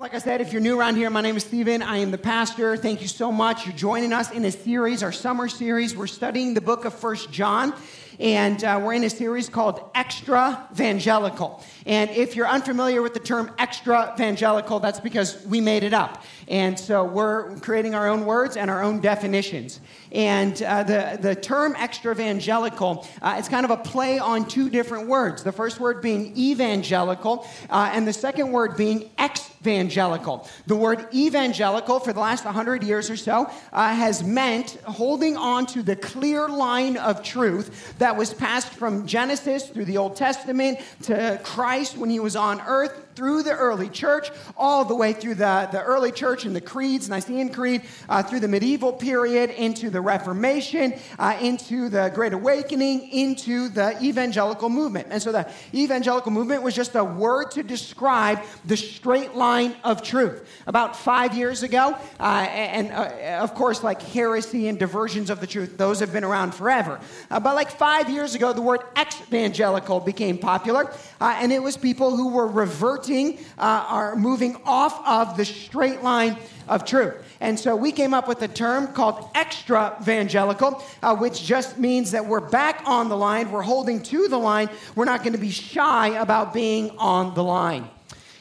Like I said, if you're new around here, my name is Stephen. I am the pastor. Thank you so much. You're joining us in a series, our summer series. We're studying the book of First John, and uh, we're in a series called Extra Evangelical. And if you're unfamiliar with the term extra evangelical, that's because we made it up. And so we're creating our own words and our own definitions. And uh, the, the term extra evangelical, uh, it's kind of a play on two different words. The first word being evangelical, uh, and the second word being ex evangelical. The word evangelical for the last 100 years or so uh, has meant holding on to the clear line of truth that was passed from Genesis through the Old Testament to Christ when he was on earth through the early church, all the way through the, the early church and the creeds, Nicene Creed, uh, through the medieval period, into the Reformation, uh, into the Great Awakening, into the evangelical movement. And so the evangelical movement was just a word to describe the straight line of truth. About five years ago, uh, and uh, of course, like heresy and diversions of the truth, those have been around forever. Uh, but like five years ago, the word evangelical became popular, uh, and it was people who were reverting uh, are moving off of the straight line of truth. And so we came up with a term called extra evangelical, uh, which just means that we're back on the line, we're holding to the line, we're not going to be shy about being on the line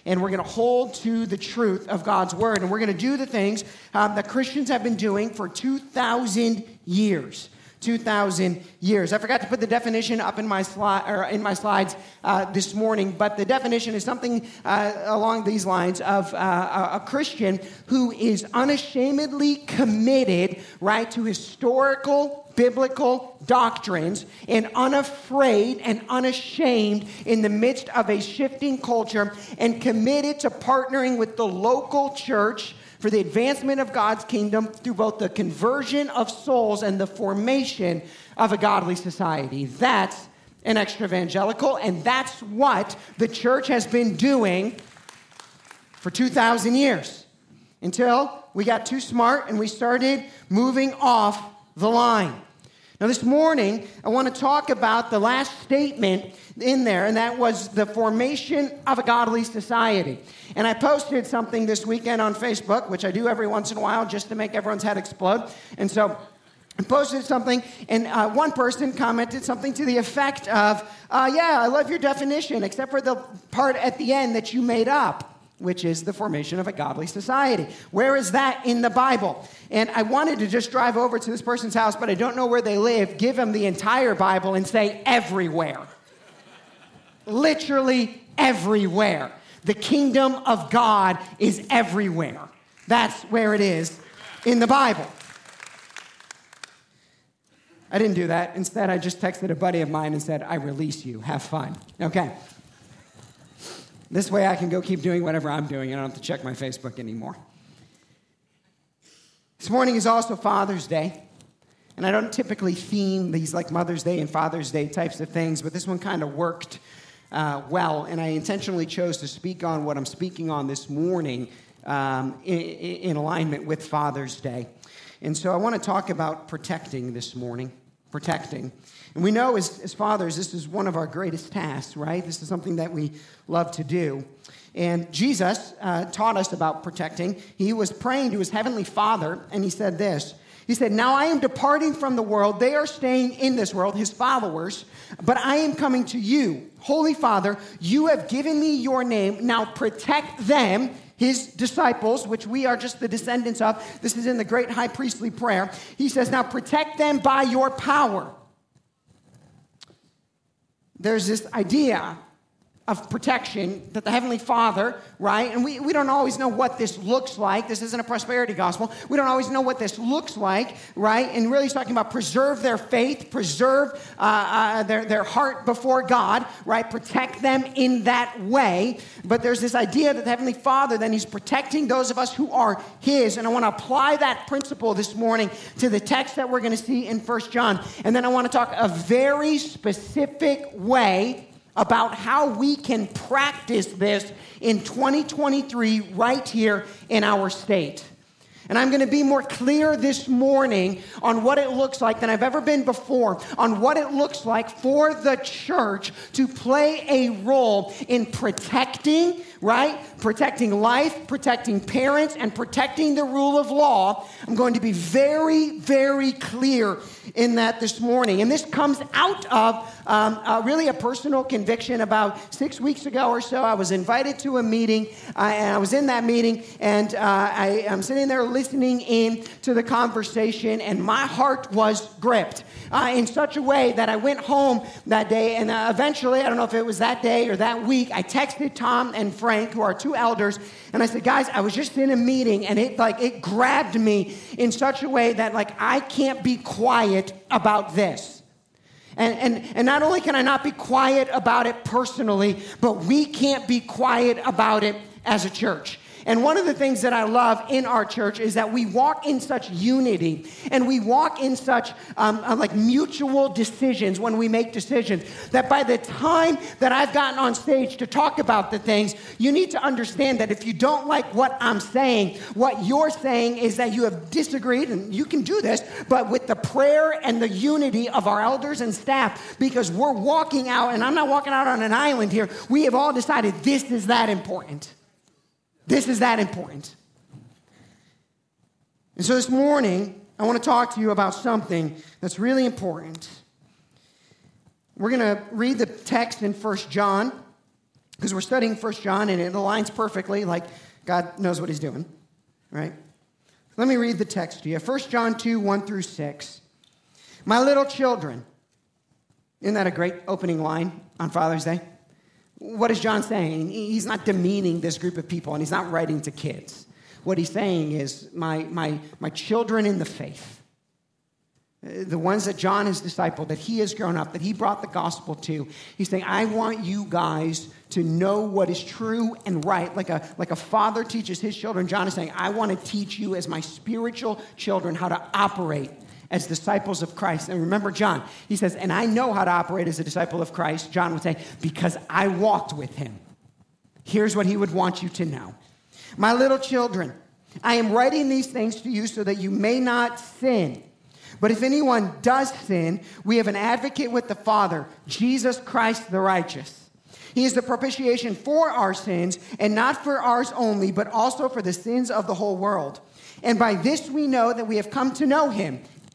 and we're going to hold to the truth of God's word. And we're going to do the things um, that Christians have been doing for 2,000 years. 2,000 years. I forgot to put the definition up in my, sli- or in my slides uh, this morning, but the definition is something uh, along these lines of uh, a Christian who is unashamedly committed, right, to historical biblical doctrines and unafraid and unashamed in the midst of a shifting culture and committed to partnering with the local church for the advancement of God's kingdom through both the conversion of souls and the formation of a godly society. That's an extra evangelical, and that's what the church has been doing for 2,000 years until we got too smart and we started moving off the line. Now, this morning, I want to talk about the last statement in there, and that was the formation of a godly society. And I posted something this weekend on Facebook, which I do every once in a while just to make everyone's head explode. And so I posted something, and uh, one person commented something to the effect of, uh, Yeah, I love your definition, except for the part at the end that you made up which is the formation of a godly society. Where is that in the Bible? And I wanted to just drive over to this person's house, but I don't know where they live, give them the entire Bible and say, everywhere. Literally everywhere. The kingdom of God is everywhere. That's where it is in the Bible. I didn't do that. Instead, I just texted a buddy of mine and said, I release you. Have fun. Okay. This way I can go keep doing whatever I'm doing and I don't have to check my Facebook anymore. This morning is also Father's Day. And I don't typically theme these like Mother's Day and Father's Day types of things, but this one kind of worked uh, well. And I intentionally chose to speak on what I'm speaking on this morning um, in, in alignment with Father's Day. And so I want to talk about protecting this morning. Protecting. And we know as, as fathers, this is one of our greatest tasks, right? This is something that we love to do. And Jesus uh, taught us about protecting. He was praying to his heavenly Father, and he said this He said, Now I am departing from the world. They are staying in this world, his followers, but I am coming to you. Holy Father, you have given me your name. Now protect them his disciples, which we are just the descendants of. This is in the great high priestly prayer. He says, Now protect them by your power there's this idea of protection that the Heavenly Father, right? And we, we don't always know what this looks like. This isn't a prosperity gospel. We don't always know what this looks like, right? And really, he's talking about preserve their faith, preserve uh, uh, their, their heart before God, right? Protect them in that way. But there's this idea that the Heavenly Father, then he's protecting those of us who are his. And I want to apply that principle this morning to the text that we're going to see in First John. And then I want to talk a very specific way about how we can practice this in 2023 right here in our state. And I'm going to be more clear this morning on what it looks like than I've ever been before, on what it looks like for the church to play a role in protecting, right? Protecting life, protecting parents, and protecting the rule of law. I'm going to be very, very clear in that this morning. And this comes out of um, uh, really a personal conviction. About six weeks ago or so, I was invited to a meeting, uh, and I was in that meeting, and uh, I, am sitting there listening in to the conversation, and my heart was gripped uh, in such a way that I went home that day, and uh, eventually, I don't know if it was that day or that week, I texted Tom and Frank, who are two elders, and I said, guys, I was just in a meeting, and it like it grabbed me in such a way that like I can't be quiet about this. And, and, and not only can I not be quiet about it personally, but we can't be quiet about it as a church. And one of the things that I love in our church is that we walk in such unity and we walk in such um, uh, like mutual decisions when we make decisions that by the time that I've gotten on stage to talk about the things, you need to understand that if you don't like what I'm saying, what you're saying is that you have disagreed, and you can do this, but with the prayer and the unity of our elders and staff, because we're walking out, and I'm not walking out on an island here, we have all decided this is that important. This is that important. And so this morning, I want to talk to you about something that's really important. We're going to read the text in First John because we're studying First John and it aligns perfectly like God knows what he's doing, right? Let me read the text to you. First John 2 1 through 6. My little children. Isn't that a great opening line on Father's Day? What is John saying? He's not demeaning this group of people and he's not writing to kids. What he's saying is, my, my, my children in the faith, uh, the ones that John has discipled, that he has grown up, that he brought the gospel to, he's saying, I want you guys to know what is true and right. Like a, like a father teaches his children, John is saying, I want to teach you as my spiritual children how to operate as disciples of Christ. And remember, John, he says, and I know how to operate as a disciple of Christ. John would say, because I walked with him. Here's what he would want you to know My little children, I am writing these things to you so that you may not sin. But if anyone does sin, we have an advocate with the Father, Jesus Christ the righteous. He is the propitiation for our sins, and not for ours only, but also for the sins of the whole world. And by this we know that we have come to know him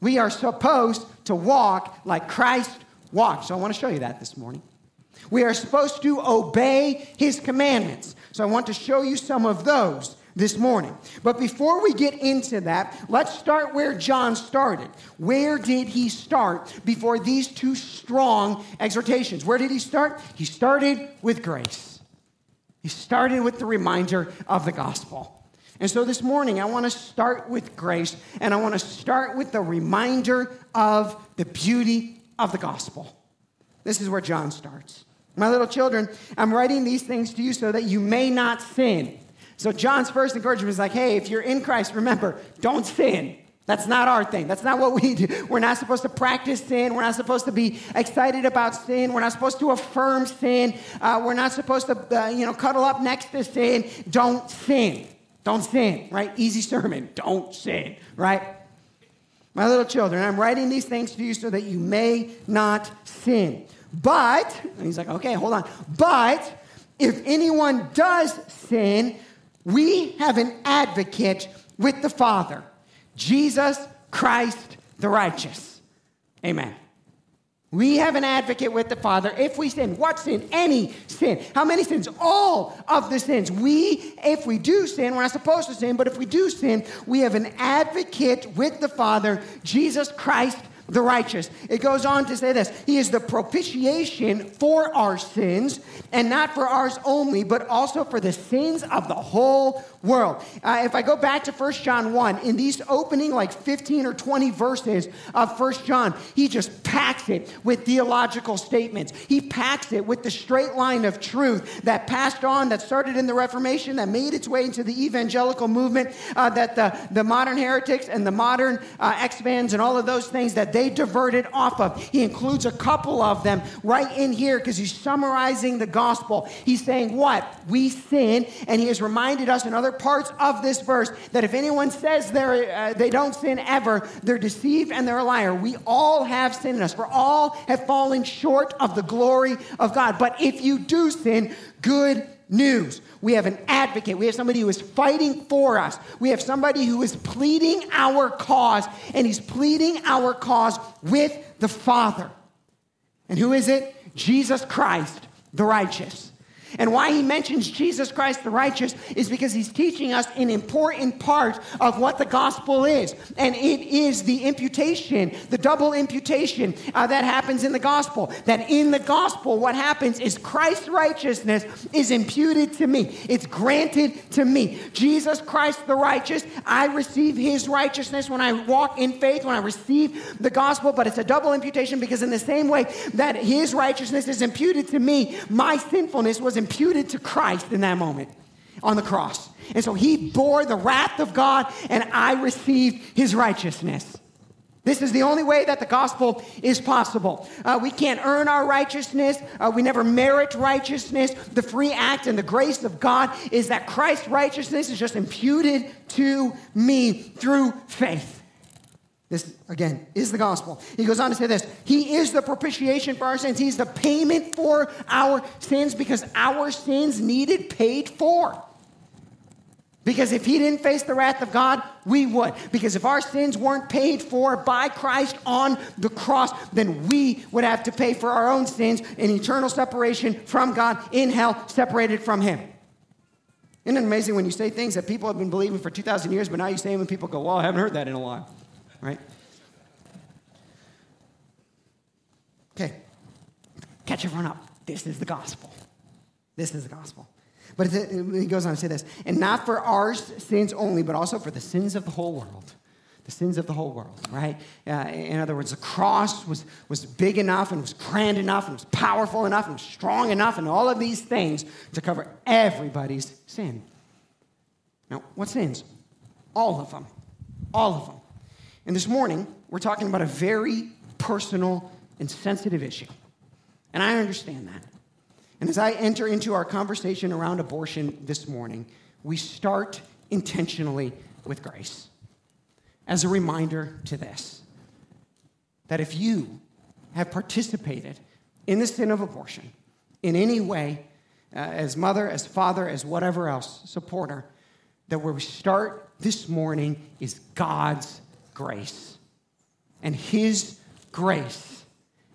We are supposed to walk like Christ walked. So I want to show you that this morning. We are supposed to obey his commandments. So I want to show you some of those this morning. But before we get into that, let's start where John started. Where did he start before these two strong exhortations? Where did he start? He started with grace. He started with the reminder of the gospel. And so this morning, I want to start with grace, and I want to start with the reminder of the beauty of the gospel. This is where John starts. My little children, I'm writing these things to you so that you may not sin. So, John's first encouragement is like, hey, if you're in Christ, remember, don't sin. That's not our thing. That's not what we do. We're not supposed to practice sin. We're not supposed to be excited about sin. We're not supposed to affirm sin. Uh, we're not supposed to, uh, you know, cuddle up next to sin. Don't sin. Don't sin, right? Easy sermon. Don't sin, right? My little children, I'm writing these things to you so that you may not sin. But, he's like, okay, hold on. But if anyone does sin, we have an advocate with the Father, Jesus Christ the righteous. Amen. We have an advocate with the Father if we sin. What sin? Any sin. How many sins? All of the sins. We, if we do sin, we're not supposed to sin, but if we do sin, we have an advocate with the Father, Jesus Christ the righteous. It goes on to say this He is the propitiation for our sins, and not for ours only, but also for the sins of the whole world. Uh, if I go back to 1 John 1, in these opening like 15 or 20 verses of 1 John, he just packs it with theological statements. He packs it with the straight line of truth that passed on, that started in the Reformation, that made its way into the evangelical movement, uh, that the, the modern heretics and the modern uh, ex-fans and all of those things that they diverted off of. He includes a couple of them right in here because he's summarizing the gospel. He's saying what? We sin, and he has reminded us in other parts of this verse that if anyone says uh, they don't sin ever, they're deceived and they're a liar. We all have sin in us, for all have fallen short of the glory of God. But if you do sin, good news. We have an advocate. We have somebody who is fighting for us. We have somebody who is pleading our cause, and he's pleading our cause with the Father. And who is it? Jesus Christ, the righteous. And why he mentions Jesus Christ the righteous is because he's teaching us an important part of what the gospel is. And it is the imputation, the double imputation uh, that happens in the gospel. That in the gospel, what happens is Christ's righteousness is imputed to me, it's granted to me. Jesus Christ the righteous, I receive his righteousness when I walk in faith, when I receive the gospel, but it's a double imputation because, in the same way that his righteousness is imputed to me, my sinfulness was imputed to Christ in that moment on the cross. And so he bore the wrath of God, and I received his righteousness. This is the only way that the gospel is possible. Uh, we can't earn our righteousness. Uh, we never merit righteousness. The free act and the grace of God is that Christ's righteousness is just imputed to me through faith. This, again, is the gospel. He goes on to say this He is the propitiation for our sins. He's the payment for our sins because our sins needed paid for. Because if he didn't face the wrath of God, we would. Because if our sins weren't paid for by Christ on the cross, then we would have to pay for our own sins in eternal separation from God in hell, separated from him. Isn't it amazing when you say things that people have been believing for 2,000 years, but now you say them and people go, Well, I haven't heard that in a while right? Okay, catch everyone up. This is the gospel. This is the gospel. But he goes on to say this, and not for our sins only, but also for the sins of the whole world. The sins of the whole world, right? Uh, in other words, the cross was, was big enough and was grand enough and was powerful enough and was strong enough and all of these things to cover everybody's sin. Now, what sins? All of them. All of them. And this morning, we're talking about a very personal and sensitive issue. And I understand that. And as I enter into our conversation around abortion this morning, we start intentionally with grace. As a reminder to this that if you have participated in the sin of abortion in any way, uh, as mother, as father, as whatever else, supporter, that where we start this morning is God's grace. And His grace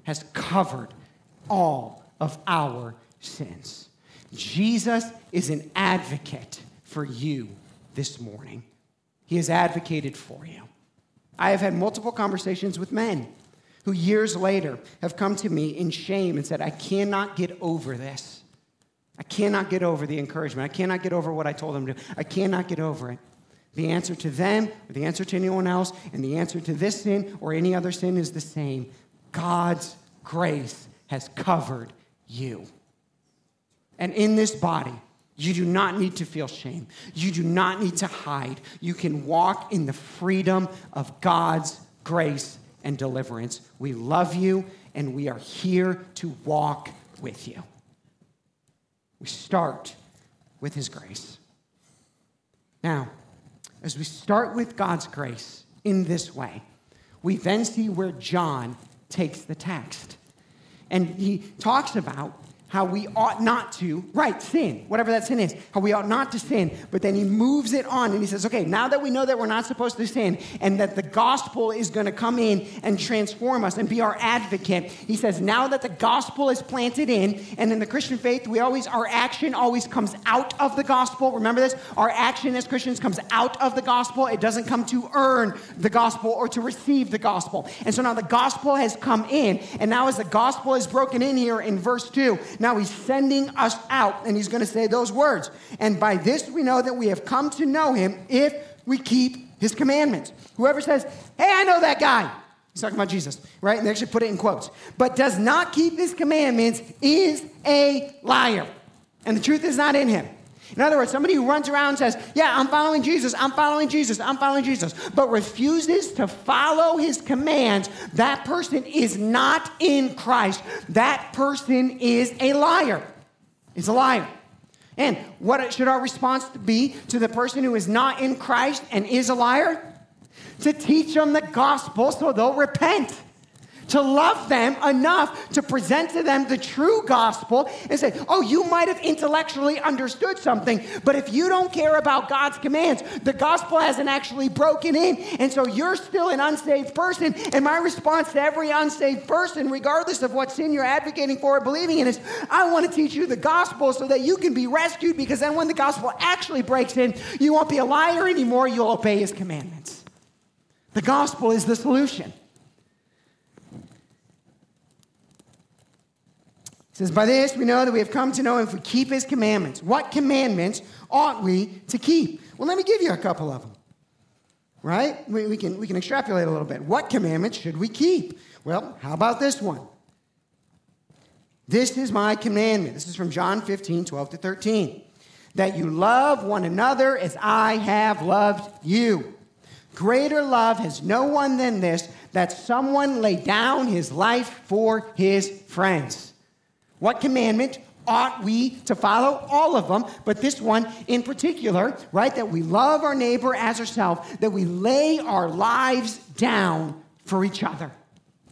has covered all of our sins. Jesus is an advocate for you this morning. He has advocated for you. I have had multiple conversations with men who years later have come to me in shame and said, I cannot get over this. I cannot get over the encouragement. I cannot get over what I told them to do. I cannot get over it. The answer to them, or the answer to anyone else, and the answer to this sin or any other sin is the same. God's grace has covered you. And in this body, you do not need to feel shame. You do not need to hide. You can walk in the freedom of God's grace and deliverance. We love you, and we are here to walk with you. We start with His grace. Now, as we start with God's grace in this way, we then see where John takes the text. And he talks about how we ought not to, right, sin, whatever that sin is, how we ought not to sin. But then he moves it on and he says, okay, now that we know that we're not supposed to sin and that the gospel is going to come in and transform us and be our advocate, he says, now that the gospel is planted in, and in the Christian faith, we always, our action always comes out of the gospel. Remember this? Our action as Christians comes out of the gospel. It doesn't come to earn the gospel or to receive the gospel. And so now the gospel has come in, and now as the gospel is broken in here in verse 2, now he's sending us out, and he's going to say those words. And by this we know that we have come to know him if we keep his commandments. Whoever says, Hey, I know that guy. He's talking about Jesus, right? And they actually put it in quotes. But does not keep his commandments is a liar. And the truth is not in him. In other words, somebody who runs around and says, Yeah, I'm following Jesus, I'm following Jesus, I'm following Jesus, but refuses to follow his commands, that person is not in Christ. That person is a liar. Is a liar. And what should our response be to the person who is not in Christ and is a liar? To teach them the gospel so they'll repent to love them enough to present to them the true gospel and say, Oh, you might have intellectually understood something, but if you don't care about God's commands, the gospel hasn't actually broken in. And so you're still an unsaved person. And my response to every unsaved person, regardless of what sin you're advocating for or believing in, is I want to teach you the gospel so that you can be rescued because then when the gospel actually breaks in, you won't be a liar anymore, you'll obey his commandments. The gospel is the solution. Says, By this we know that we have come to know if we keep his commandments. What commandments ought we to keep? Well, let me give you a couple of them. Right? We, we, can, we can extrapolate a little bit. What commandments should we keep? Well, how about this one? This is my commandment. This is from John 15, 12 to 13. That you love one another as I have loved you. Greater love has no one than this, that someone lay down his life for his friends. What commandment ought we to follow? All of them, but this one in particular, right? That we love our neighbor as ourselves, that we lay our lives down for each other.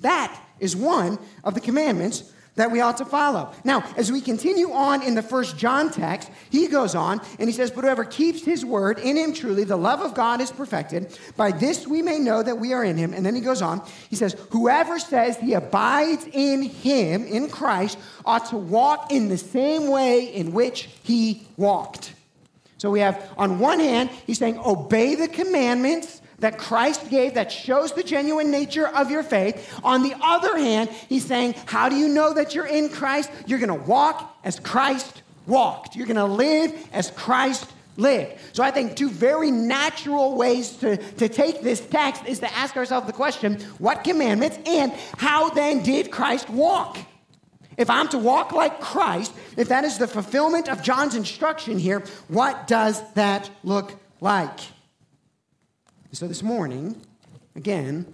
That is one of the commandments that we ought to follow. Now, as we continue on in the first John text, he goes on and he says, But whoever keeps his word, in him truly the love of God is perfected. By this we may know that we are in him. And then he goes on, he says, Whoever says he abides in him, in Christ, ought to walk in the same way in which he walked. So we have, on one hand, he's saying, Obey the commandments that Christ gave that shows the genuine nature of your faith. On the other hand, he's saying, How do you know that you're in Christ? You're going to walk as Christ walked, you're going to live as Christ lived. So I think two very natural ways to, to take this text is to ask ourselves the question what commandments and how then did Christ walk? If I'm to walk like Christ, if that is the fulfillment of John's instruction here, what does that look like? So this morning, again,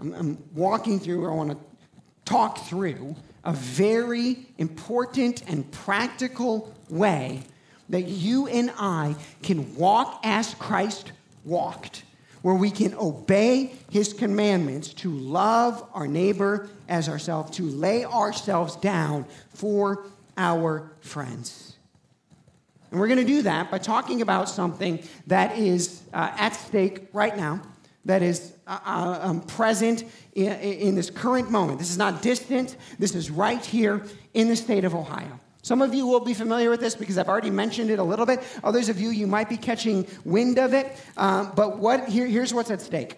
I'm, I'm walking through, I want to talk through a very important and practical way that you and I can walk as Christ walked, where we can obey his commandments to love our neighbor as ourselves, to lay ourselves down for our friends. And we're going to do that by talking about something that is uh, at stake right now, that is uh, uh, um, present in, in this current moment. This is not distant, this is right here in the state of Ohio. Some of you will be familiar with this because I've already mentioned it a little bit. Others of you, you might be catching wind of it. Um, but what, here, here's what's at stake.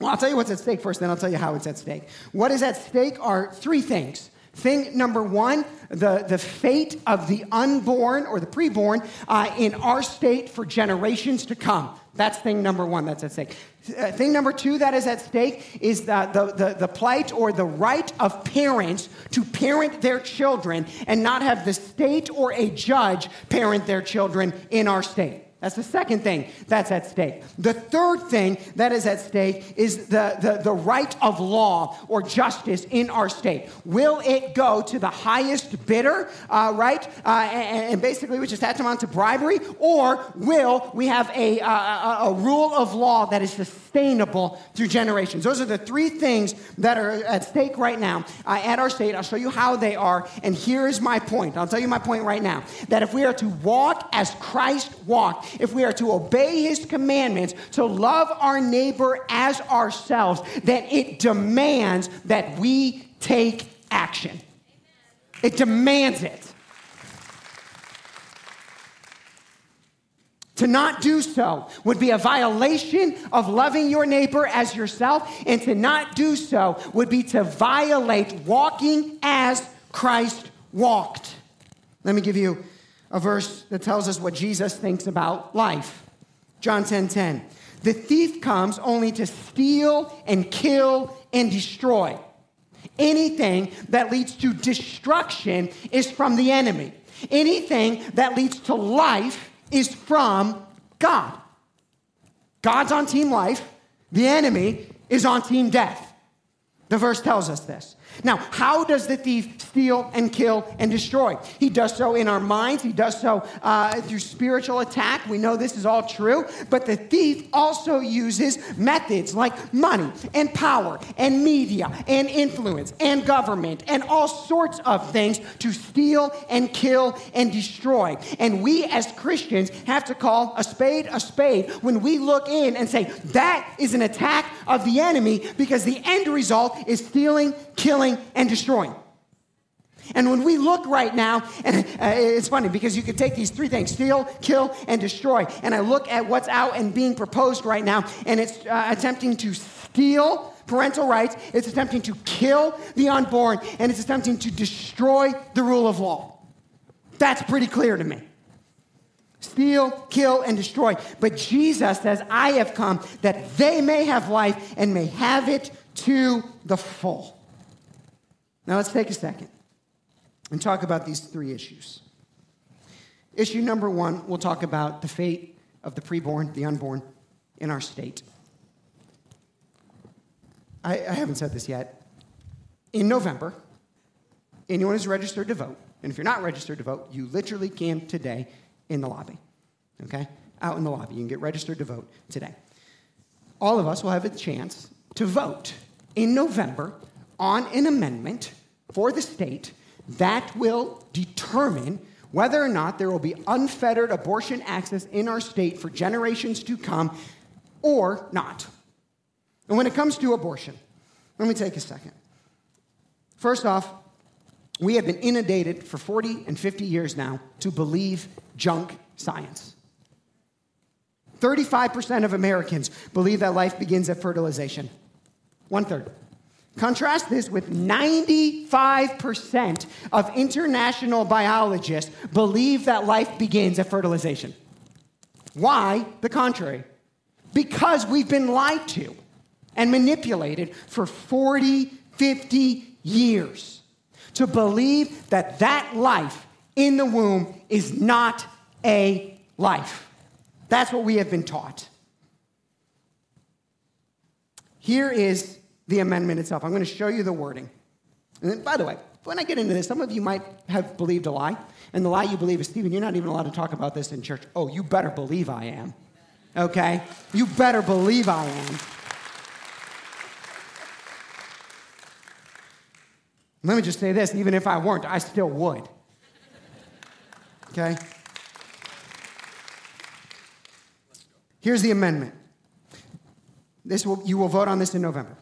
Well, I'll tell you what's at stake first, then I'll tell you how it's at stake. What is at stake are three things. Thing number one, the, the fate of the unborn or the preborn uh, in our state for generations to come. That's thing number one that's at stake. Uh, thing number two that is at stake is the, the, the, the plight or the right of parents to parent their children and not have the state or a judge parent their children in our state. That's the second thing that's at stake. The third thing that is at stake is the, the, the right of law or justice in our state. Will it go to the highest bidder, uh, right? Uh, and, and, basically, which is tantamount to bribery, or will we have a, a, a rule of law that is sustainable through generations? Those are the three things that are at stake right now uh, at our state. I'll show you how they are. And here is my point. I'll tell you my point right now that if we are to walk as Christ walked, if we are to obey his commandments, to love our neighbor as ourselves, then it demands that we take action. It demands it. To not do so would be a violation of loving your neighbor as yourself, and to not do so would be to violate walking as Christ walked. Let me give you a verse that tells us what Jesus thinks about life. John 10:10. 10, 10. The thief comes only to steal and kill and destroy. Anything that leads to destruction is from the enemy. Anything that leads to life is from God. God's on team life, the enemy is on team death. The verse tells us this. Now, how does the thief steal and kill and destroy? He does so in our minds, he does so uh, through spiritual attack. We know this is all true, but the thief also uses methods like money and power and media and influence and government and all sorts of things to steal and kill and destroy. And we as Christians have to call a spade a spade when we look in and say, that is an attack of the enemy because the end result is stealing, killing, and destroying. And when we look right now, and uh, it's funny because you could take these three things steal, kill, and destroy. And I look at what's out and being proposed right now, and it's uh, attempting to steal parental rights, it's attempting to kill the unborn, and it's attempting to destroy the rule of law. That's pretty clear to me. Steal, kill, and destroy. But Jesus says, I have come that they may have life and may have it to the full. Now let's take a second and talk about these three issues. Issue number one, we'll talk about the fate of the preborn, the unborn in our state. I, I haven't said this yet. In November, anyone who's registered to vote, and if you're not registered to vote, you literally can today in the lobby. Okay? Out in the lobby. You can get registered to vote today. All of us will have a chance to vote in November on an amendment for the state that will determine whether or not there will be unfettered abortion access in our state for generations to come or not. And when it comes to abortion, let me take a second. First off, we have been inundated for 40 and 50 years now to believe junk science. 35% of Americans believe that life begins at fertilization. One third. Contrast this with 95% of international biologists believe that life begins at fertilization. Why the contrary? Because we've been lied to and manipulated for 40, 50 years to believe that that life in the womb is not a life. That's what we have been taught. Here is the amendment itself. I'm going to show you the wording. And then, by the way, when I get into this, some of you might have believed a lie. And the lie you believe is, Stephen, you're not even allowed to talk about this in church. Oh, you better believe I am. Okay? You better believe I am. Let me just say this even if I weren't, I still would. Okay? Here's the amendment. This will, you will vote on this in November.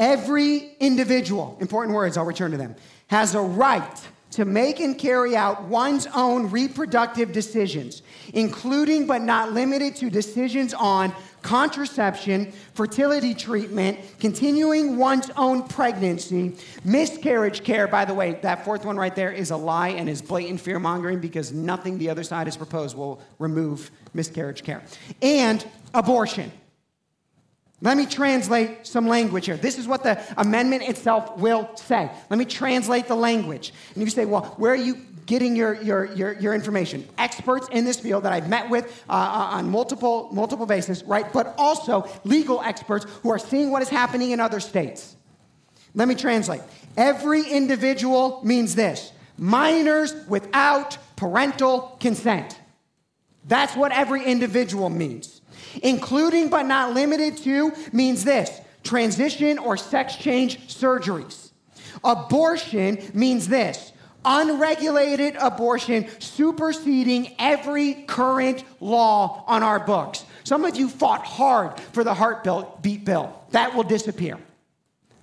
Every individual, important words, I'll return to them, has a right to make and carry out one's own reproductive decisions, including but not limited to decisions on contraception, fertility treatment, continuing one's own pregnancy, miscarriage care. By the way, that fourth one right there is a lie and is blatant fear mongering because nothing the other side has proposed will remove miscarriage care, and abortion. Let me translate some language here. This is what the amendment itself will say. Let me translate the language. And you say, well, where are you getting your, your, your, your information? Experts in this field that I've met with uh, uh on multiple, multiple bases, right? But also legal experts who are seeing what is happening in other states. Let me translate. Every individual means this minors without parental consent. That's what every individual means. Including but not limited to means this transition or sex change surgeries. Abortion means this unregulated abortion superseding every current law on our books. Some of you fought hard for the heartbeat bill. That will disappear.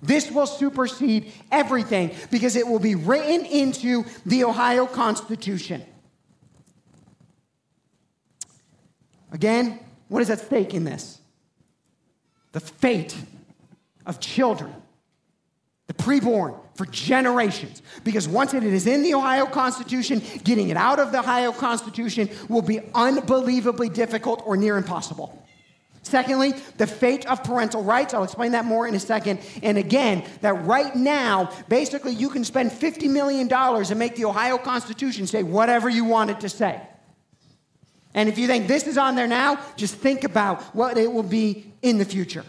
This will supersede everything because it will be written into the Ohio Constitution. Again, what is at stake in this? The fate of children, the preborn, for generations. Because once it is in the Ohio Constitution, getting it out of the Ohio Constitution will be unbelievably difficult or near impossible. Secondly, the fate of parental rights. I'll explain that more in a second. And again, that right now, basically, you can spend $50 million and make the Ohio Constitution say whatever you want it to say. And if you think this is on there now, just think about what it will be in the future.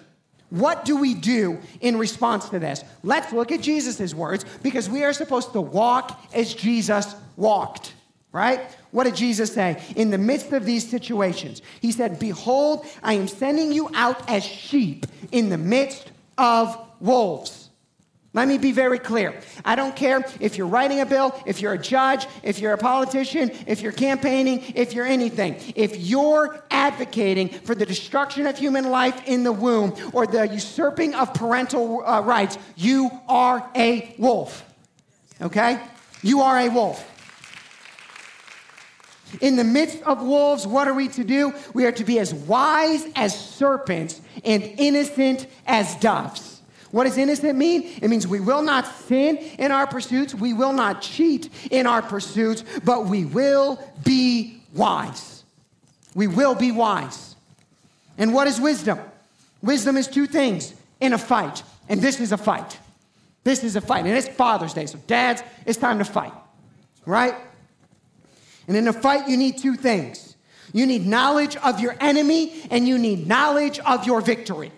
What do we do in response to this? Let's look at Jesus' words because we are supposed to walk as Jesus walked, right? What did Jesus say in the midst of these situations? He said, Behold, I am sending you out as sheep in the midst of wolves. Let me be very clear. I don't care if you're writing a bill, if you're a judge, if you're a politician, if you're campaigning, if you're anything. If you're advocating for the destruction of human life in the womb or the usurping of parental uh, rights, you are a wolf. Okay? You are a wolf. In the midst of wolves, what are we to do? We are to be as wise as serpents and innocent as doves. What does innocent mean? It means we will not sin in our pursuits, we will not cheat in our pursuits, but we will be wise. We will be wise. And what is wisdom? Wisdom is two things in a fight, and this is a fight. This is a fight, and it's Father's Day, so dads, it's time to fight, right? And in a fight, you need two things you need knowledge of your enemy, and you need knowledge of your victory.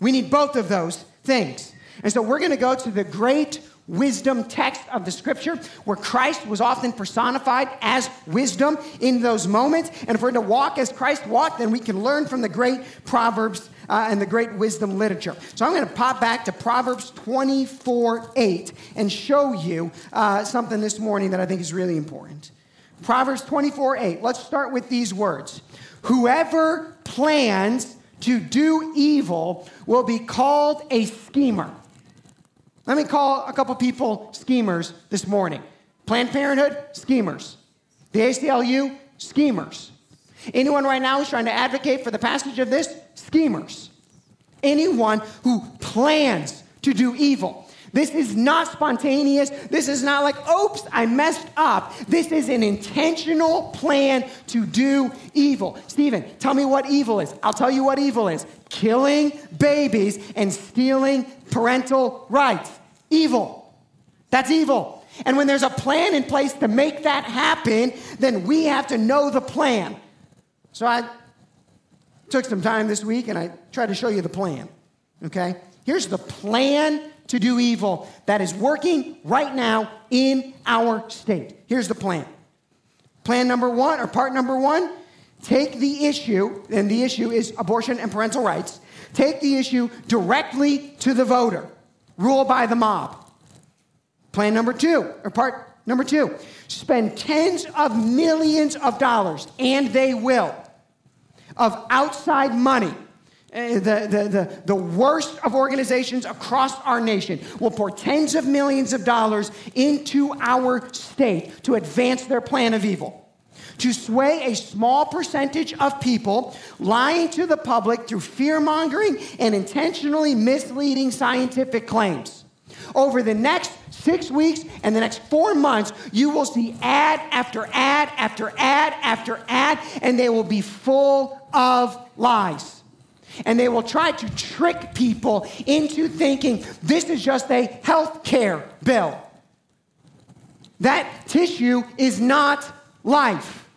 We need both of those things. And so we're going to go to the great wisdom text of the scripture where Christ was often personified as wisdom in those moments. And if we're to walk as Christ walked, then we can learn from the great Proverbs uh, and the great wisdom literature. So I'm going to pop back to Proverbs 24 8 and show you uh, something this morning that I think is really important. Proverbs 24 8. Let's start with these words Whoever plans to do evil will be called a schemer. Let me call a couple people schemers this morning. Planned Parenthood, schemers. The ACLU, schemers. Anyone right now who's trying to advocate for the passage of this, schemers. Anyone who plans to do evil. This is not spontaneous. This is not like, oops, I messed up. This is an intentional plan to do evil. Stephen, tell me what evil is. I'll tell you what evil is killing babies and stealing parental rights. Evil. That's evil. And when there's a plan in place to make that happen, then we have to know the plan. So I took some time this week and I tried to show you the plan. Okay? Here's the plan to do evil that is working right now in our state. Here's the plan. Plan number one, or part number one, take the issue, and the issue is abortion and parental rights, take the issue directly to the voter. Rule by the mob. Plan number two, or part number two, spend tens of millions of dollars, and they will, of outside money Eh, the, the, the, the worst of organizations across our nation will pour tens of millions of dollars into our state to advance their plan of evil. To sway a small percentage of people, lying to the public through fear mongering and intentionally misleading scientific claims. Over the next six weeks and the next four months, you will see ad after ad after ad after ad, and they will be full of lies. And they will try to trick people into thinking this is just a health care bill. That tissue is not life.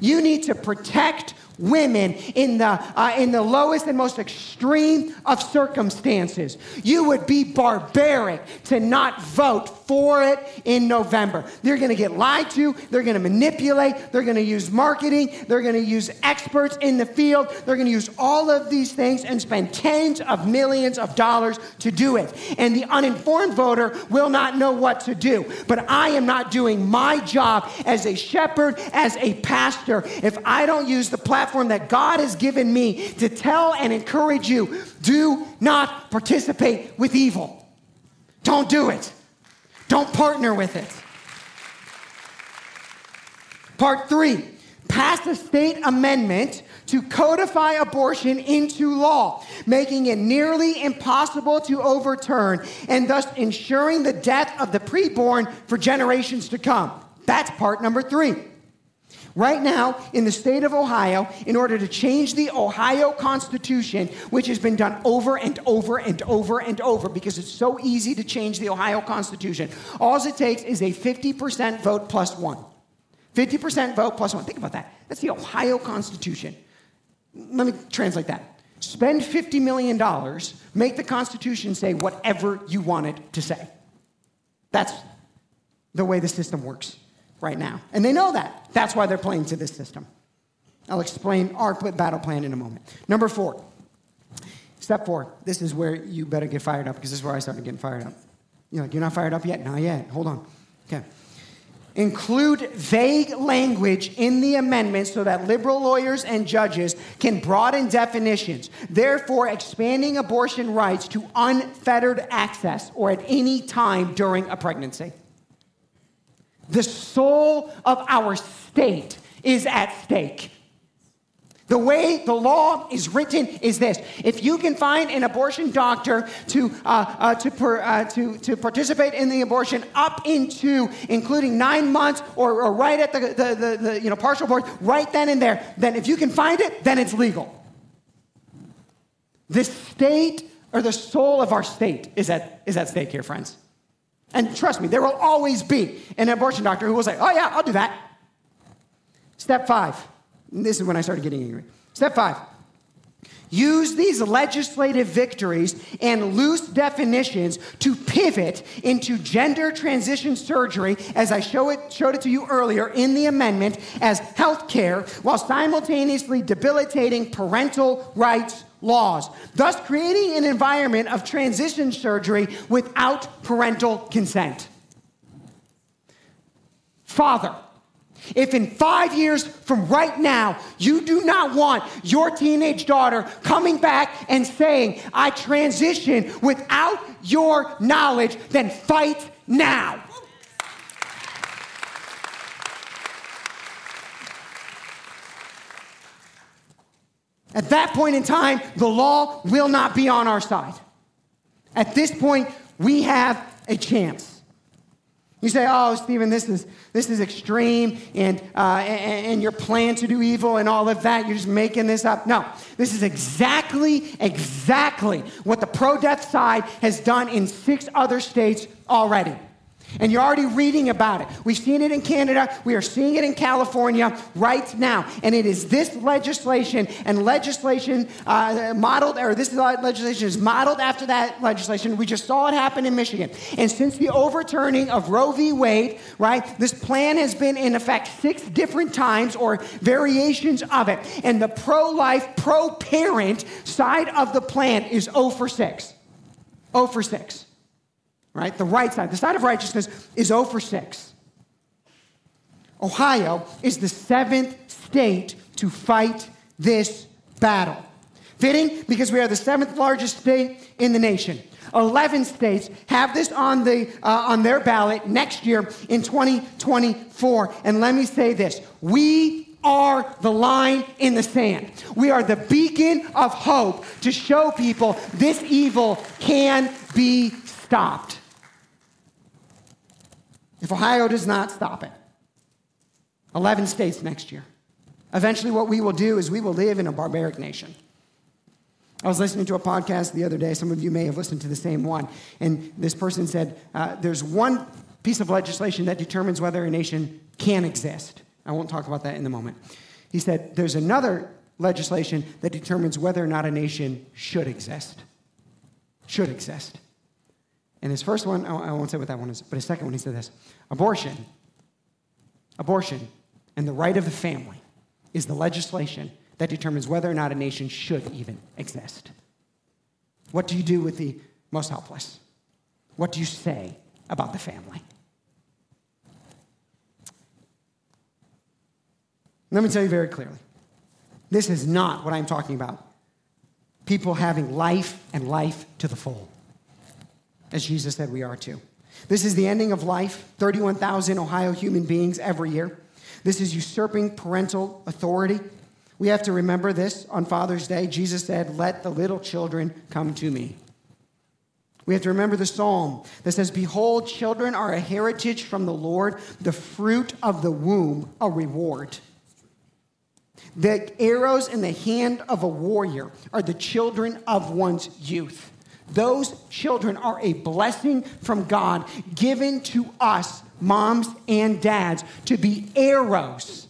You need to protect women in the, uh, in the lowest and most extreme of circumstances. You would be barbaric to not vote for it in November. They're going to get lied to, they're going to manipulate, they're going to use marketing, they're going to use experts in the field, they're going to use all of these things and spend tens of millions of dollars to do it. And the uninformed voter will not know what to do. But I am not doing my job as a shepherd, as a pastor, if I don't use the platform platform that God has given me to tell and encourage you do not participate with evil. Don't do it. Don't partner with it. Part three pass a state amendment to codify abortion into law, making it nearly impossible to overturn and thus ensuring the death of the preborn for generations to come. That's part number three. Right now, in the state of Ohio, in order to change the Ohio Constitution, which has been done over and over and over and over because it's so easy to change the Ohio Constitution, all it takes is a 50% vote plus one. 50% vote plus one. Think about that. That's the Ohio Constitution. Let me translate that. Spend $50 million, make the Constitution say whatever you want it to say. That's the way the system works right now. And they know that. That's why they're playing to this system. I'll explain our battle plan in a moment. Number four, step four. This is where you better get fired up because this is where I started getting fired up. You're like, you're not fired up yet? Not yet. Hold on. Okay. Include vague language in the amendment so that liberal lawyers and judges can broaden definitions, therefore, expanding abortion rights to unfettered access or at any time during a pregnancy. The soul of our state is at stake. The way the law is written is this if you can find an abortion doctor to, uh, uh, to, per, uh, to, to participate in the abortion up into, including nine months or, or right at the, the, the, the, you know, partial birth, right then and there, then if you can find it, then it's legal. The state or the soul of our state is at, is at stake here, friends. And trust me, there will always be an abortion doctor who will say, Oh, yeah, I'll do that. Step five. this is when I started getting angry. Step five. Use these legislative victories and loose definitions to pivot into gender transition surgery, as I show it, showed it to you earlier in the amendment, as health care, while simultaneously debilitating parental rights laws, thus creating an environment of transition surgery without parental consent. Father, if in five years from right now you do not want your teenage daughter coming back and saying, I transition without your knowledge, then fight now. At that point in time, the law will not be on our side. At this point, we have a chance. You say, oh, Stephen, this is, this is extreme, and, uh, and, and your plan to do evil and all of that, you're just making this up. No, this is exactly, exactly what the pro death side has done in six other states already. And you're already reading about it. We've seen it in Canada. We are seeing it in California right now. And it is this legislation and legislation uh, modeled, or this legislation is modeled after that legislation. We just saw it happen in Michigan. And since the overturning of Roe v. Wade, right, this plan has been in effect six different times or variations of it. And the pro life, pro parent side of the plan is 0 for 6. 0 for 6 right? The right side, the side of righteousness is 0 for 6. Ohio is the seventh state to fight this battle. Fitting because we are the seventh largest state in the nation. 11 states have this on, the, uh, on their ballot next year in 2024. And let me say this we are the line in the sand. We are the beacon of hope to show people this evil can be stopped if Ohio does not stop it. 11 states next year. Eventually, what we will do is we will live in a barbaric nation. I was listening to a podcast the other day. Some of you may have listened to the same one. And this person said uh, there's one piece of legislation that determines whether a nation can exist. I won't talk about that in the moment. He said there's another legislation that determines whether or not a nation should exist. Should exist. And his first one, I won't say what that one is, but his second one, he said this abortion. Abortion and the right of the family is the legislation that determines whether or not a nation should even exist. What do you do with the most helpless? What do you say about the family? Let me tell you very clearly this is not what I'm talking about. People having life and life to the full, as Jesus said we are too. This is the ending of life, 31,000 Ohio human beings every year. This is usurping parental authority. We have to remember this on Father's Day. Jesus said, Let the little children come to me. We have to remember the psalm that says, Behold, children are a heritage from the Lord, the fruit of the womb, a reward. The arrows in the hand of a warrior are the children of one's youth. Those children are a blessing from God given to us, moms and dads, to be arrows.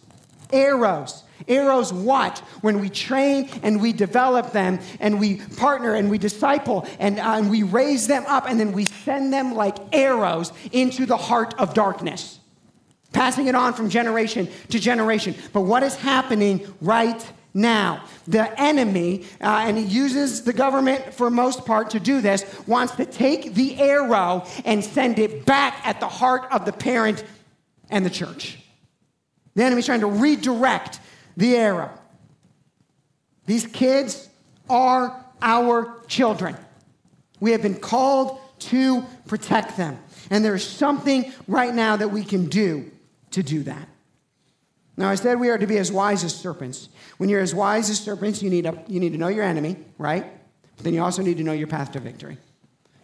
Arrows. Arrows what? When we train and we develop them and we partner and we disciple and, uh, and we raise them up and then we send them like arrows into the heart of darkness passing it on from generation to generation. But what is happening right now? The enemy, uh, and he uses the government for most part to do this, wants to take the arrow and send it back at the heart of the parent and the church. The enemy's trying to redirect the arrow. These kids are our children. We have been called to protect them. And there's something right now that we can do to do that. Now, I said we are to be as wise as serpents. When you're as wise as serpents, you need, a, you need to know your enemy, right? But then you also need to know your path to victory.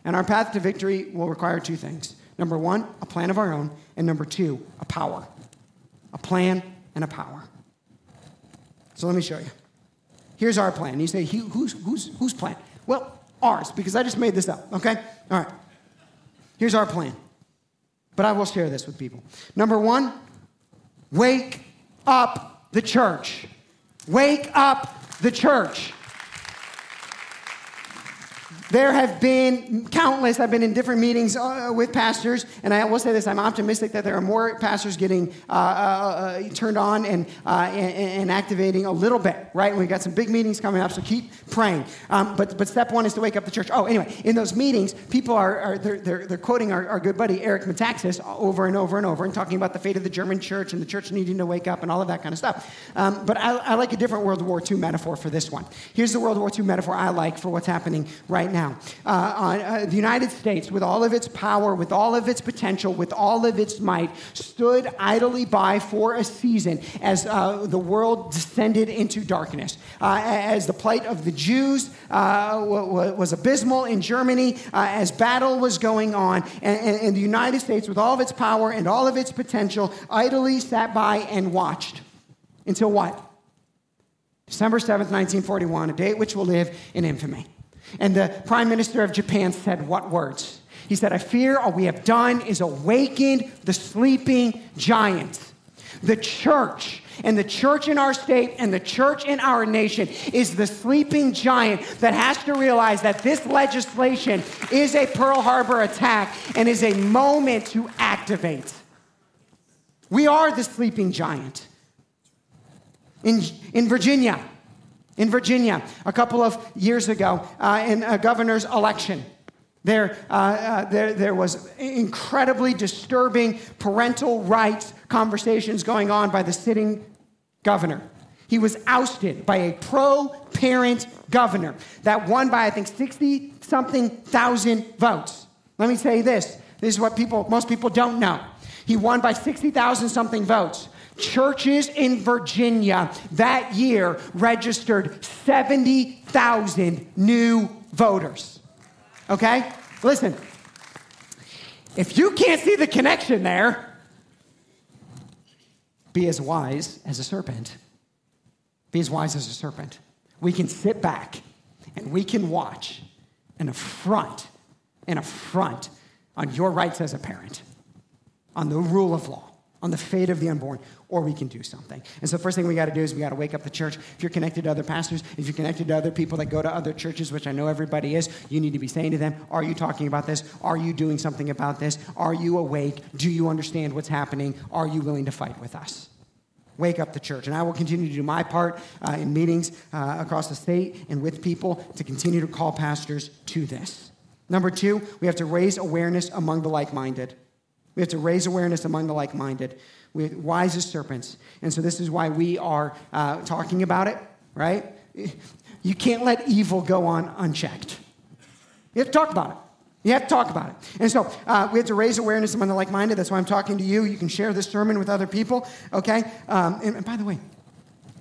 And our path to victory will require two things number one, a plan of our own, and number two, a power. A plan and a power. So let me show you. Here's our plan. You say, who's, who's, plan? Well, ours, because I just made this up, okay? All right. Here's our plan. But I will share this with people. Number one, wake up the church. Wake up the church. There have been countless, I've been in different meetings uh, with pastors, and I will say this I'm optimistic that there are more pastors getting uh, uh, uh turned on and, uh, and, and, activating a little bit, right? We've got some big meetings coming up, so keep praying. Um, but, but step one is to wake up the church. Oh, anyway, in those meetings, people are, are they're, they're, they're, quoting our, our good buddy Eric Metaxas over and over and over and talking about the fate of the German church and the church needing to wake up and all of that kind of stuff. Um, but I, I like a different World War II metaphor for this one. Here's the World War II metaphor I like for what's happening right now now. Uh, uh, the United States, with all of its power, with all of its potential, with all of its might, stood idly by for a season as uh, the world descended into darkness. Uh, as the plight of the Jews uh, was abysmal in Germany, uh, as battle was going on, and, and, and the United States, with all of its power and all of its potential, idly sat by and watched. Until what? December 7th, 1941, a date which will live in infamy. And the prime minister of Japan said, What words? He said, I fear all we have done is awakened the sleeping giant. The church and the church in our state and the church in our nation is the sleeping giant that has to realize that this legislation is a Pearl Harbor attack and is a moment to activate. We are the sleeping giant. In, in Virginia, in Virginia a couple of years ago uh, in a governor's election. There, uh, uh, there, there was incredibly disturbing parental rights conversations going on by the sitting governor. He was ousted by a pro parent governor that won by, I think, 60 something thousand votes. Let me say this this is what people, most people don't know. He won by 60,000 something votes. Churches in Virginia that year registered 70,000 new voters. Okay? Listen, if you can't see the connection there, be as wise as a serpent. Be as wise as a serpent. We can sit back And we can watch an affront, an affront on your rights as a parent, on the rule of law, on the fate of the unborn, or we can do something. And so, first thing we got to do is we got to wake up the church. If you're connected to other pastors, if you're connected to other people that go to other churches, which I know everybody is, you need to be saying to them, Are you talking about this? Are you doing something about this? Are you awake? Do you understand what's happening? Are you willing to fight with us? Wake up the church. And I will continue to do my part uh, in meetings uh, across the state and with people to continue to call pastors to this. Number two, we have to raise awareness among the like minded. We have to raise awareness among the like minded. We're wise as serpents. And so this is why we are uh, talking about it, right? You can't let evil go on unchecked. You have to talk about it. You have to talk about it. And so uh, we have to raise awareness among the like minded. That's why I'm talking to you. You can share this sermon with other people, okay? Um, and, and by the way,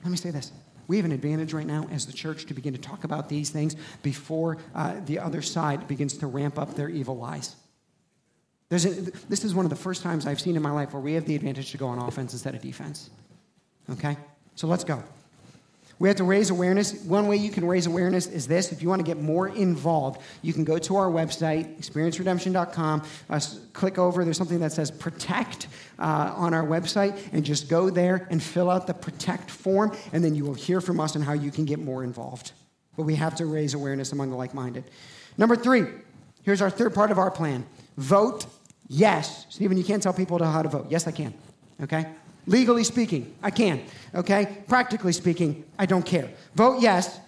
let me say this. We have an advantage right now as the church to begin to talk about these things before uh, the other side begins to ramp up their evil lies. A, this is one of the first times I've seen in my life where we have the advantage to go on offense instead of defense. Okay? So let's go. We have to raise awareness. One way you can raise awareness is this. If you want to get more involved, you can go to our website, experienceredemption.com, uh, click over. There's something that says protect uh, on our website, and just go there and fill out the protect form, and then you will hear from us on how you can get more involved. But we have to raise awareness among the like minded. Number three, here's our third part of our plan vote yes. Stephen, you can't tell people how to vote. Yes, I can. Okay? Legally speaking, I can. Okay? Practically speaking, I don't care. Vote yes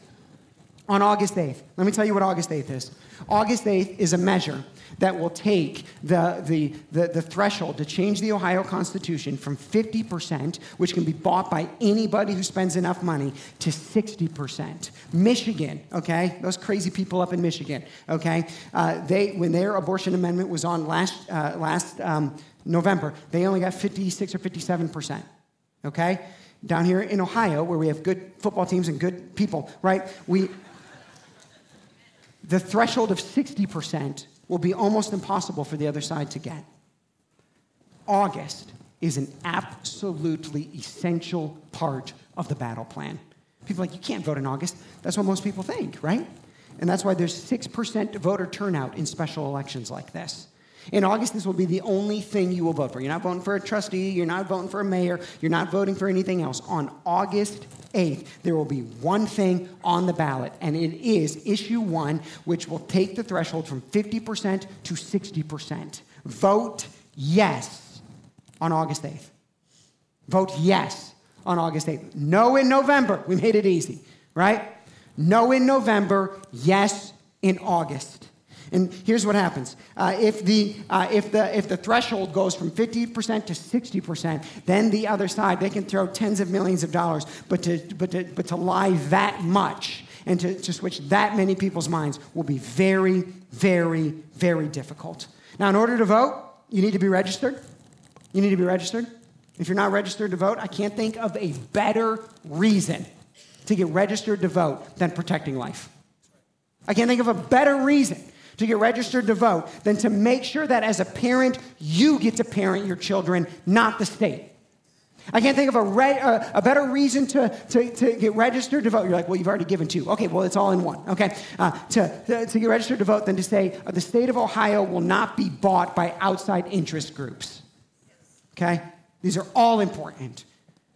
on August 8th. Let me tell you what August 8th is. August 8th is a measure that will take the, the, the, the, threshold to change the Ohio Constitution from 50%, which can be bought by anybody who spends enough money, to 60%. Michigan, okay, those crazy people up in Michigan, okay, uh, they, when their abortion amendment was on last, uh, last um, November, they only got 56 or 57%. Okay? Down here in Ohio, where we have good football teams and good people, right? We the threshold of 60% will be almost impossible for the other side to get. August is an absolutely essential part of the battle plan. People like, you can't vote in August. That's what most people think, right? And that's why there's 6% voter turnout in special elections like this. In August, this will be the only thing you will vote for. You're not voting for a trustee, you're not voting for a mayor, you're not voting for anything else. On August 8th, there will be one thing on the ballot, and it is issue one, which will take the threshold from 50% to 60%. Vote yes on August 8th. Vote yes on August 8th. No in November. We made it easy, right? No in November, yes in August. And here's what happens uh, if, the, uh, if, the, if the threshold goes from 50% to 60%, then the other side, they can throw tens of millions of dollars, but to, but to, but to lie that much and to, to switch that many people's minds will be very, very, very difficult. Now, in order to vote, you need to be registered. You need to be registered. If you're not registered to vote, I can't think of a better reason to get registered to vote than protecting life. I can't think of a better reason to get registered to vote than to make sure that as a parent, you get to parent your children, not the state. I can't think of a, re- uh, a better reason to, to, to, get registered to vote. You're like, well, you've already given two. Okay, well, it's all in one. Okay, uh, to, to, to, get registered to vote than to say uh, the state of Ohio will not be bought by outside interest groups. Okay, these are all important.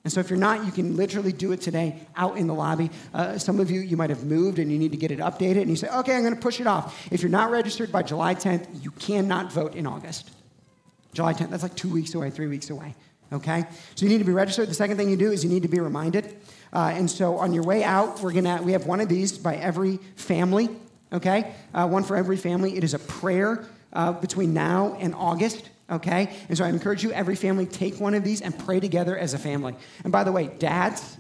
And so, if you're not, you can literally do it today out in the lobby. Uh, some of you, you might have moved and you need to get it updated, and you say, okay, I'm going to push it off. If you're not registered by July 10th, you cannot vote in August. July 10th, that's like two weeks away, three weeks away. Okay? So, you need to be registered. The second thing you do is you need to be reminded. Uh, and so, on your way out, we're gonna, we have one of these by every family. Okay? Uh, one for every family. It is a prayer uh, between now and August okay? And so I encourage you, every family, take one of these and pray together as a family. And by the way, dads,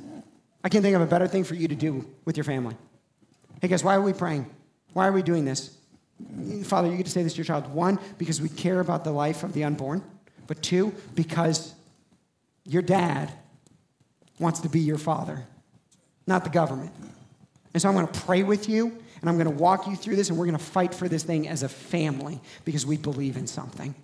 I can't think of a better thing for you to do with your family. Hey, guys, why are we praying? Why are we doing this? Father, you get to say this to your child. One, because we care about the life of the unborn. But two, because your dad wants to be your father, not the government. And so I'm going to pray with you, and I'm going to walk you through this, and we're going to fight for this thing as a family because we believe in something.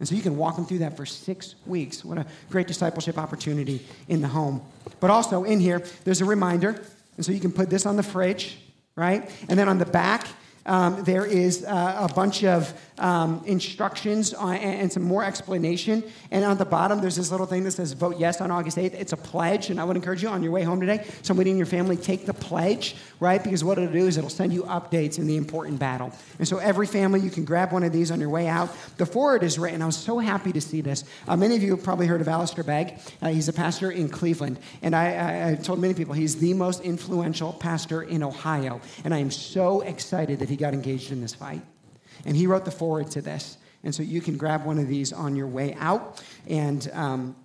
And so you can walk them through that for six weeks. What a great discipleship opportunity in the home. But also in here, there's a reminder. And so you can put this on the fridge, right? And then on the back, um, there is uh, a bunch of um, instructions on, and, and, some more explanation. And on the bottom, there's this little thing that says vote yes on August 8th. It's a pledge, and I would encourage you on your way home today, somebody in your family take the pledge, right? Because what it'll do is it'll send you updates in the important battle. And so every family, you can grab one of these on your way out. The foreword is written. I was so happy to see this. Uh, many of you have probably heard of Alistair Begg. Uh, he's a pastor in Cleveland. And I, I, I told many people he's the most influential pastor in Ohio. And I am so excited that he got engaged in this fight. And he wrote the foreword to this. And so you can grab one of these on your way out and, um,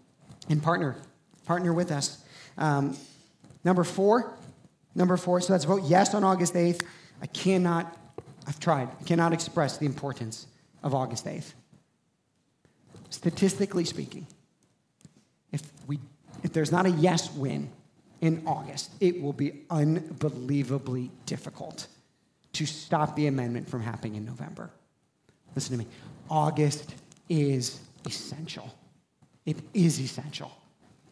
and partner, partner with us. Um, number four, number four, so let's vote yes on August 8th. I cannot, I've tried, I cannot express the importance of August 8th. Statistically speaking, if, we, if there's not a yes win in August, it will be unbelievably difficult to stop the amendment from happening in November. Listen to me. August is essential. It is essential.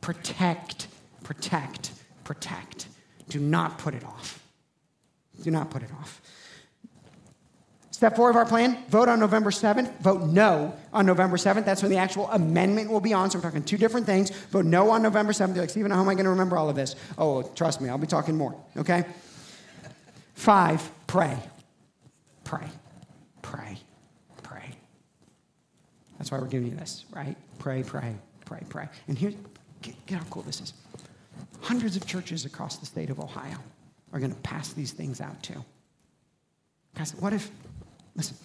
Protect, protect, protect. Do not put it off. Do not put it off. Step four of our plan vote on November 7th. Vote no on November 7th. That's when the actual amendment will be on. So we're talking two different things. Vote no on November 7th. You're like, Stephen, how am I going to remember all of this? Oh, trust me, I'll be talking more, okay? Five, pray. Pray. Pray. Pray. That's why we're giving you this, right? Pray, pray, pray, pray. And here, get, get how cool this is. Hundreds of churches across the state of Ohio are going to pass these things out too. Guys, what if, listen,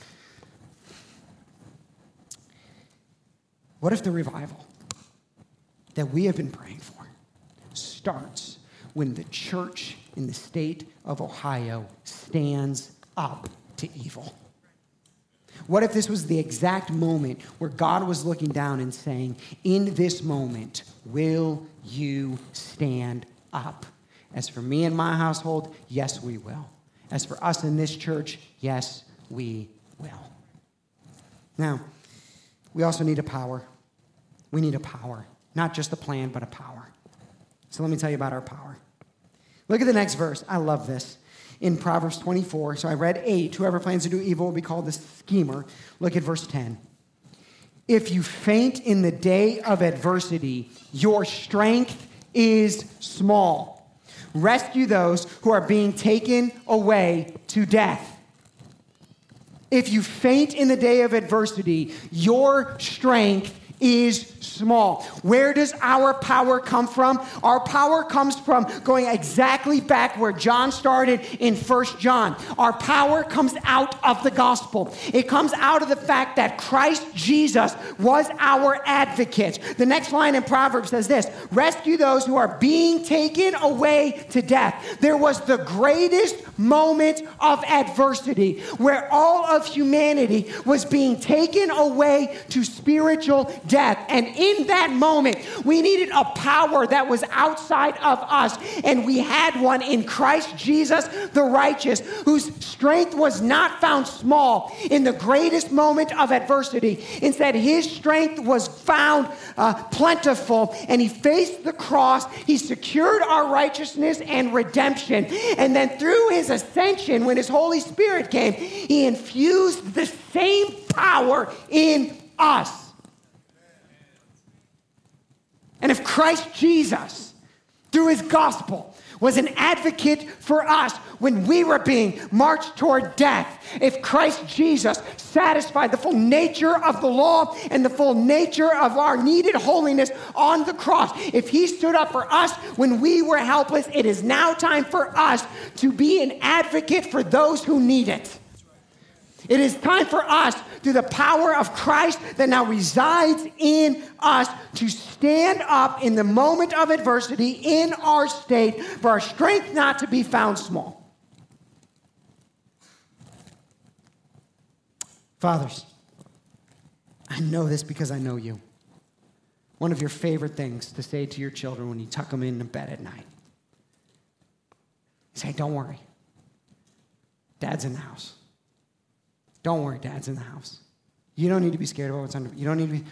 what if the revival that we have been praying for starts when the church in the state of Ohio stands up to evil? What if this was the exact moment where God was looking down and saying, In this moment, will you stand up? As for me and my household, yes, we will. As for us in this church, yes, we will. Now, we also need a power. We need a power, not just a plan, but a power. So let me tell you about our power. Look at the next verse. I love this. In Proverbs 24, so I read 8, whoever plans to do evil will be called a schemer. Look at verse 10. If you faint in the day of adversity, your strength is small. Rescue those who are being taken away to death. If you faint in the day of adversity, your strength is small. Where does our power come from? Our power comes from going exactly back where John started in First John. Our power comes out of the gospel. It comes out of the fact that Christ Jesus was our advocate. The next line in Proverbs says this rescue those who are being taken away to death. There was the greatest moment of adversity where all of humanity was being taken away to spiritual death. And in that moment, we needed a power that was outside of us. And we had one in Christ Jesus, the righteous, whose strength was not found small in the greatest moment of adversity. Instead, his strength was found uh, plentiful, and he faced the cross. He secured our righteousness and redemption. And then through his ascension, when his Holy Spirit came, he infused the same power in us. And if Christ Jesus, through his gospel, was an advocate for us when we were being marched toward death. If Christ Jesus satisfied the full nature of the law and the full nature of our needed holiness on the cross, if he stood up for us when we were helpless, it is now time for us to be an advocate for those who need it. It is time for us, through the power of Christ that now resides in us, to stand up in the moment of adversity in our state for our strength not to be found small. Fathers, I know this because I know you. One of your favorite things to say to your children when you tuck them in bed at night. Say, don't worry. Dad's in the house. Don't worry, dad's in the house. You don't need to be scared about what's under. You don't need to be.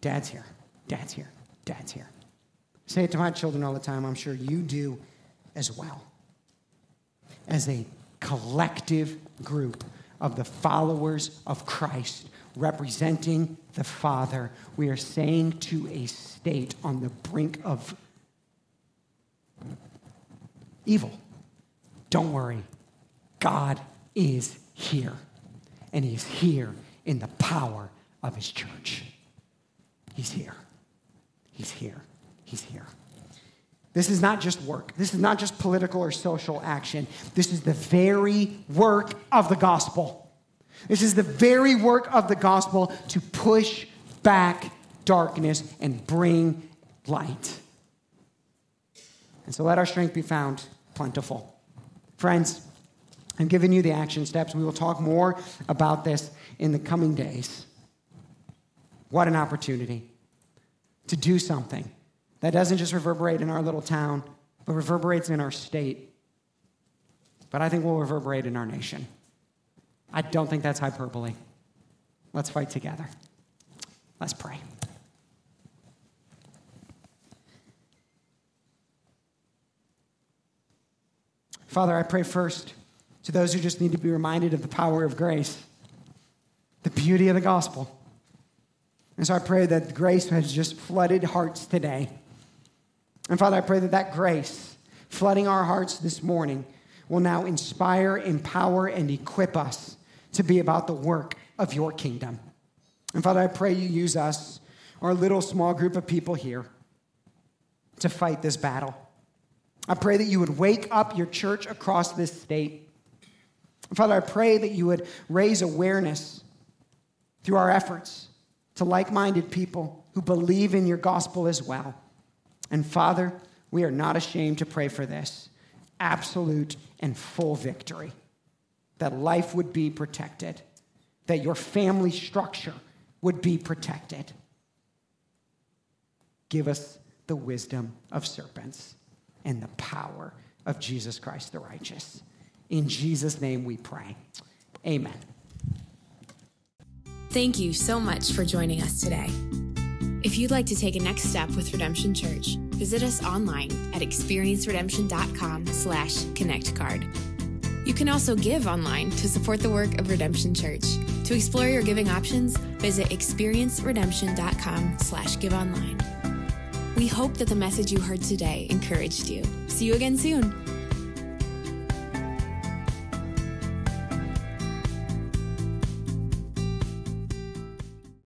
Dad's here. Dad's here. Dad's here. I say it to my children all the time. I'm sure you do as well. As a collective group of the followers of Christ representing the Father. We are saying to a state on the brink of evil, don't worry, God is here, and He is here in the power of His church. He's here. He's here. He's here. This is not just work. This is not just political or social action. This is the very work of the gospel. This is the very work of the gospel to push back darkness and bring light. And so let our strength be found plentiful. Friends, I'm giving you the action steps. We will talk more about this in the coming days. What an opportunity to do something that doesn't just reverberate in our little town, but reverberates in our state. But I think we'll reverberate in our nation. I don't think that's hyperbole. Let's fight together. Let's pray. Father, I pray first to those who just need to be reminded of the power of grace, the beauty of the gospel. And so I pray that grace has just flooded hearts today. And Father, I pray that that grace flooding our hearts this morning will now inspire, empower, and equip us to be about the work of your kingdom. And Father, I pray you use us, our little small group of people here, to fight this battle. I pray that you would wake up your church across this state. Father, I pray that you would raise awareness through our efforts to like minded people who believe in your gospel as well. And Father, we are not ashamed to pray for this absolute and full victory that life would be protected, that your family structure would be protected. Give us the wisdom of serpents and the power of Jesus Christ the righteous. In Jesus' name we pray. Amen. Thank you so much for joining us today. If you'd like to take a next step with Redemption Church, visit us online at experienceredemption.com slash connectcard. You can also give online to support the work of Redemption Church. To explore your giving options, visit experienceredemption.com slash give online. We hope that the message you heard today encouraged you. See you again soon.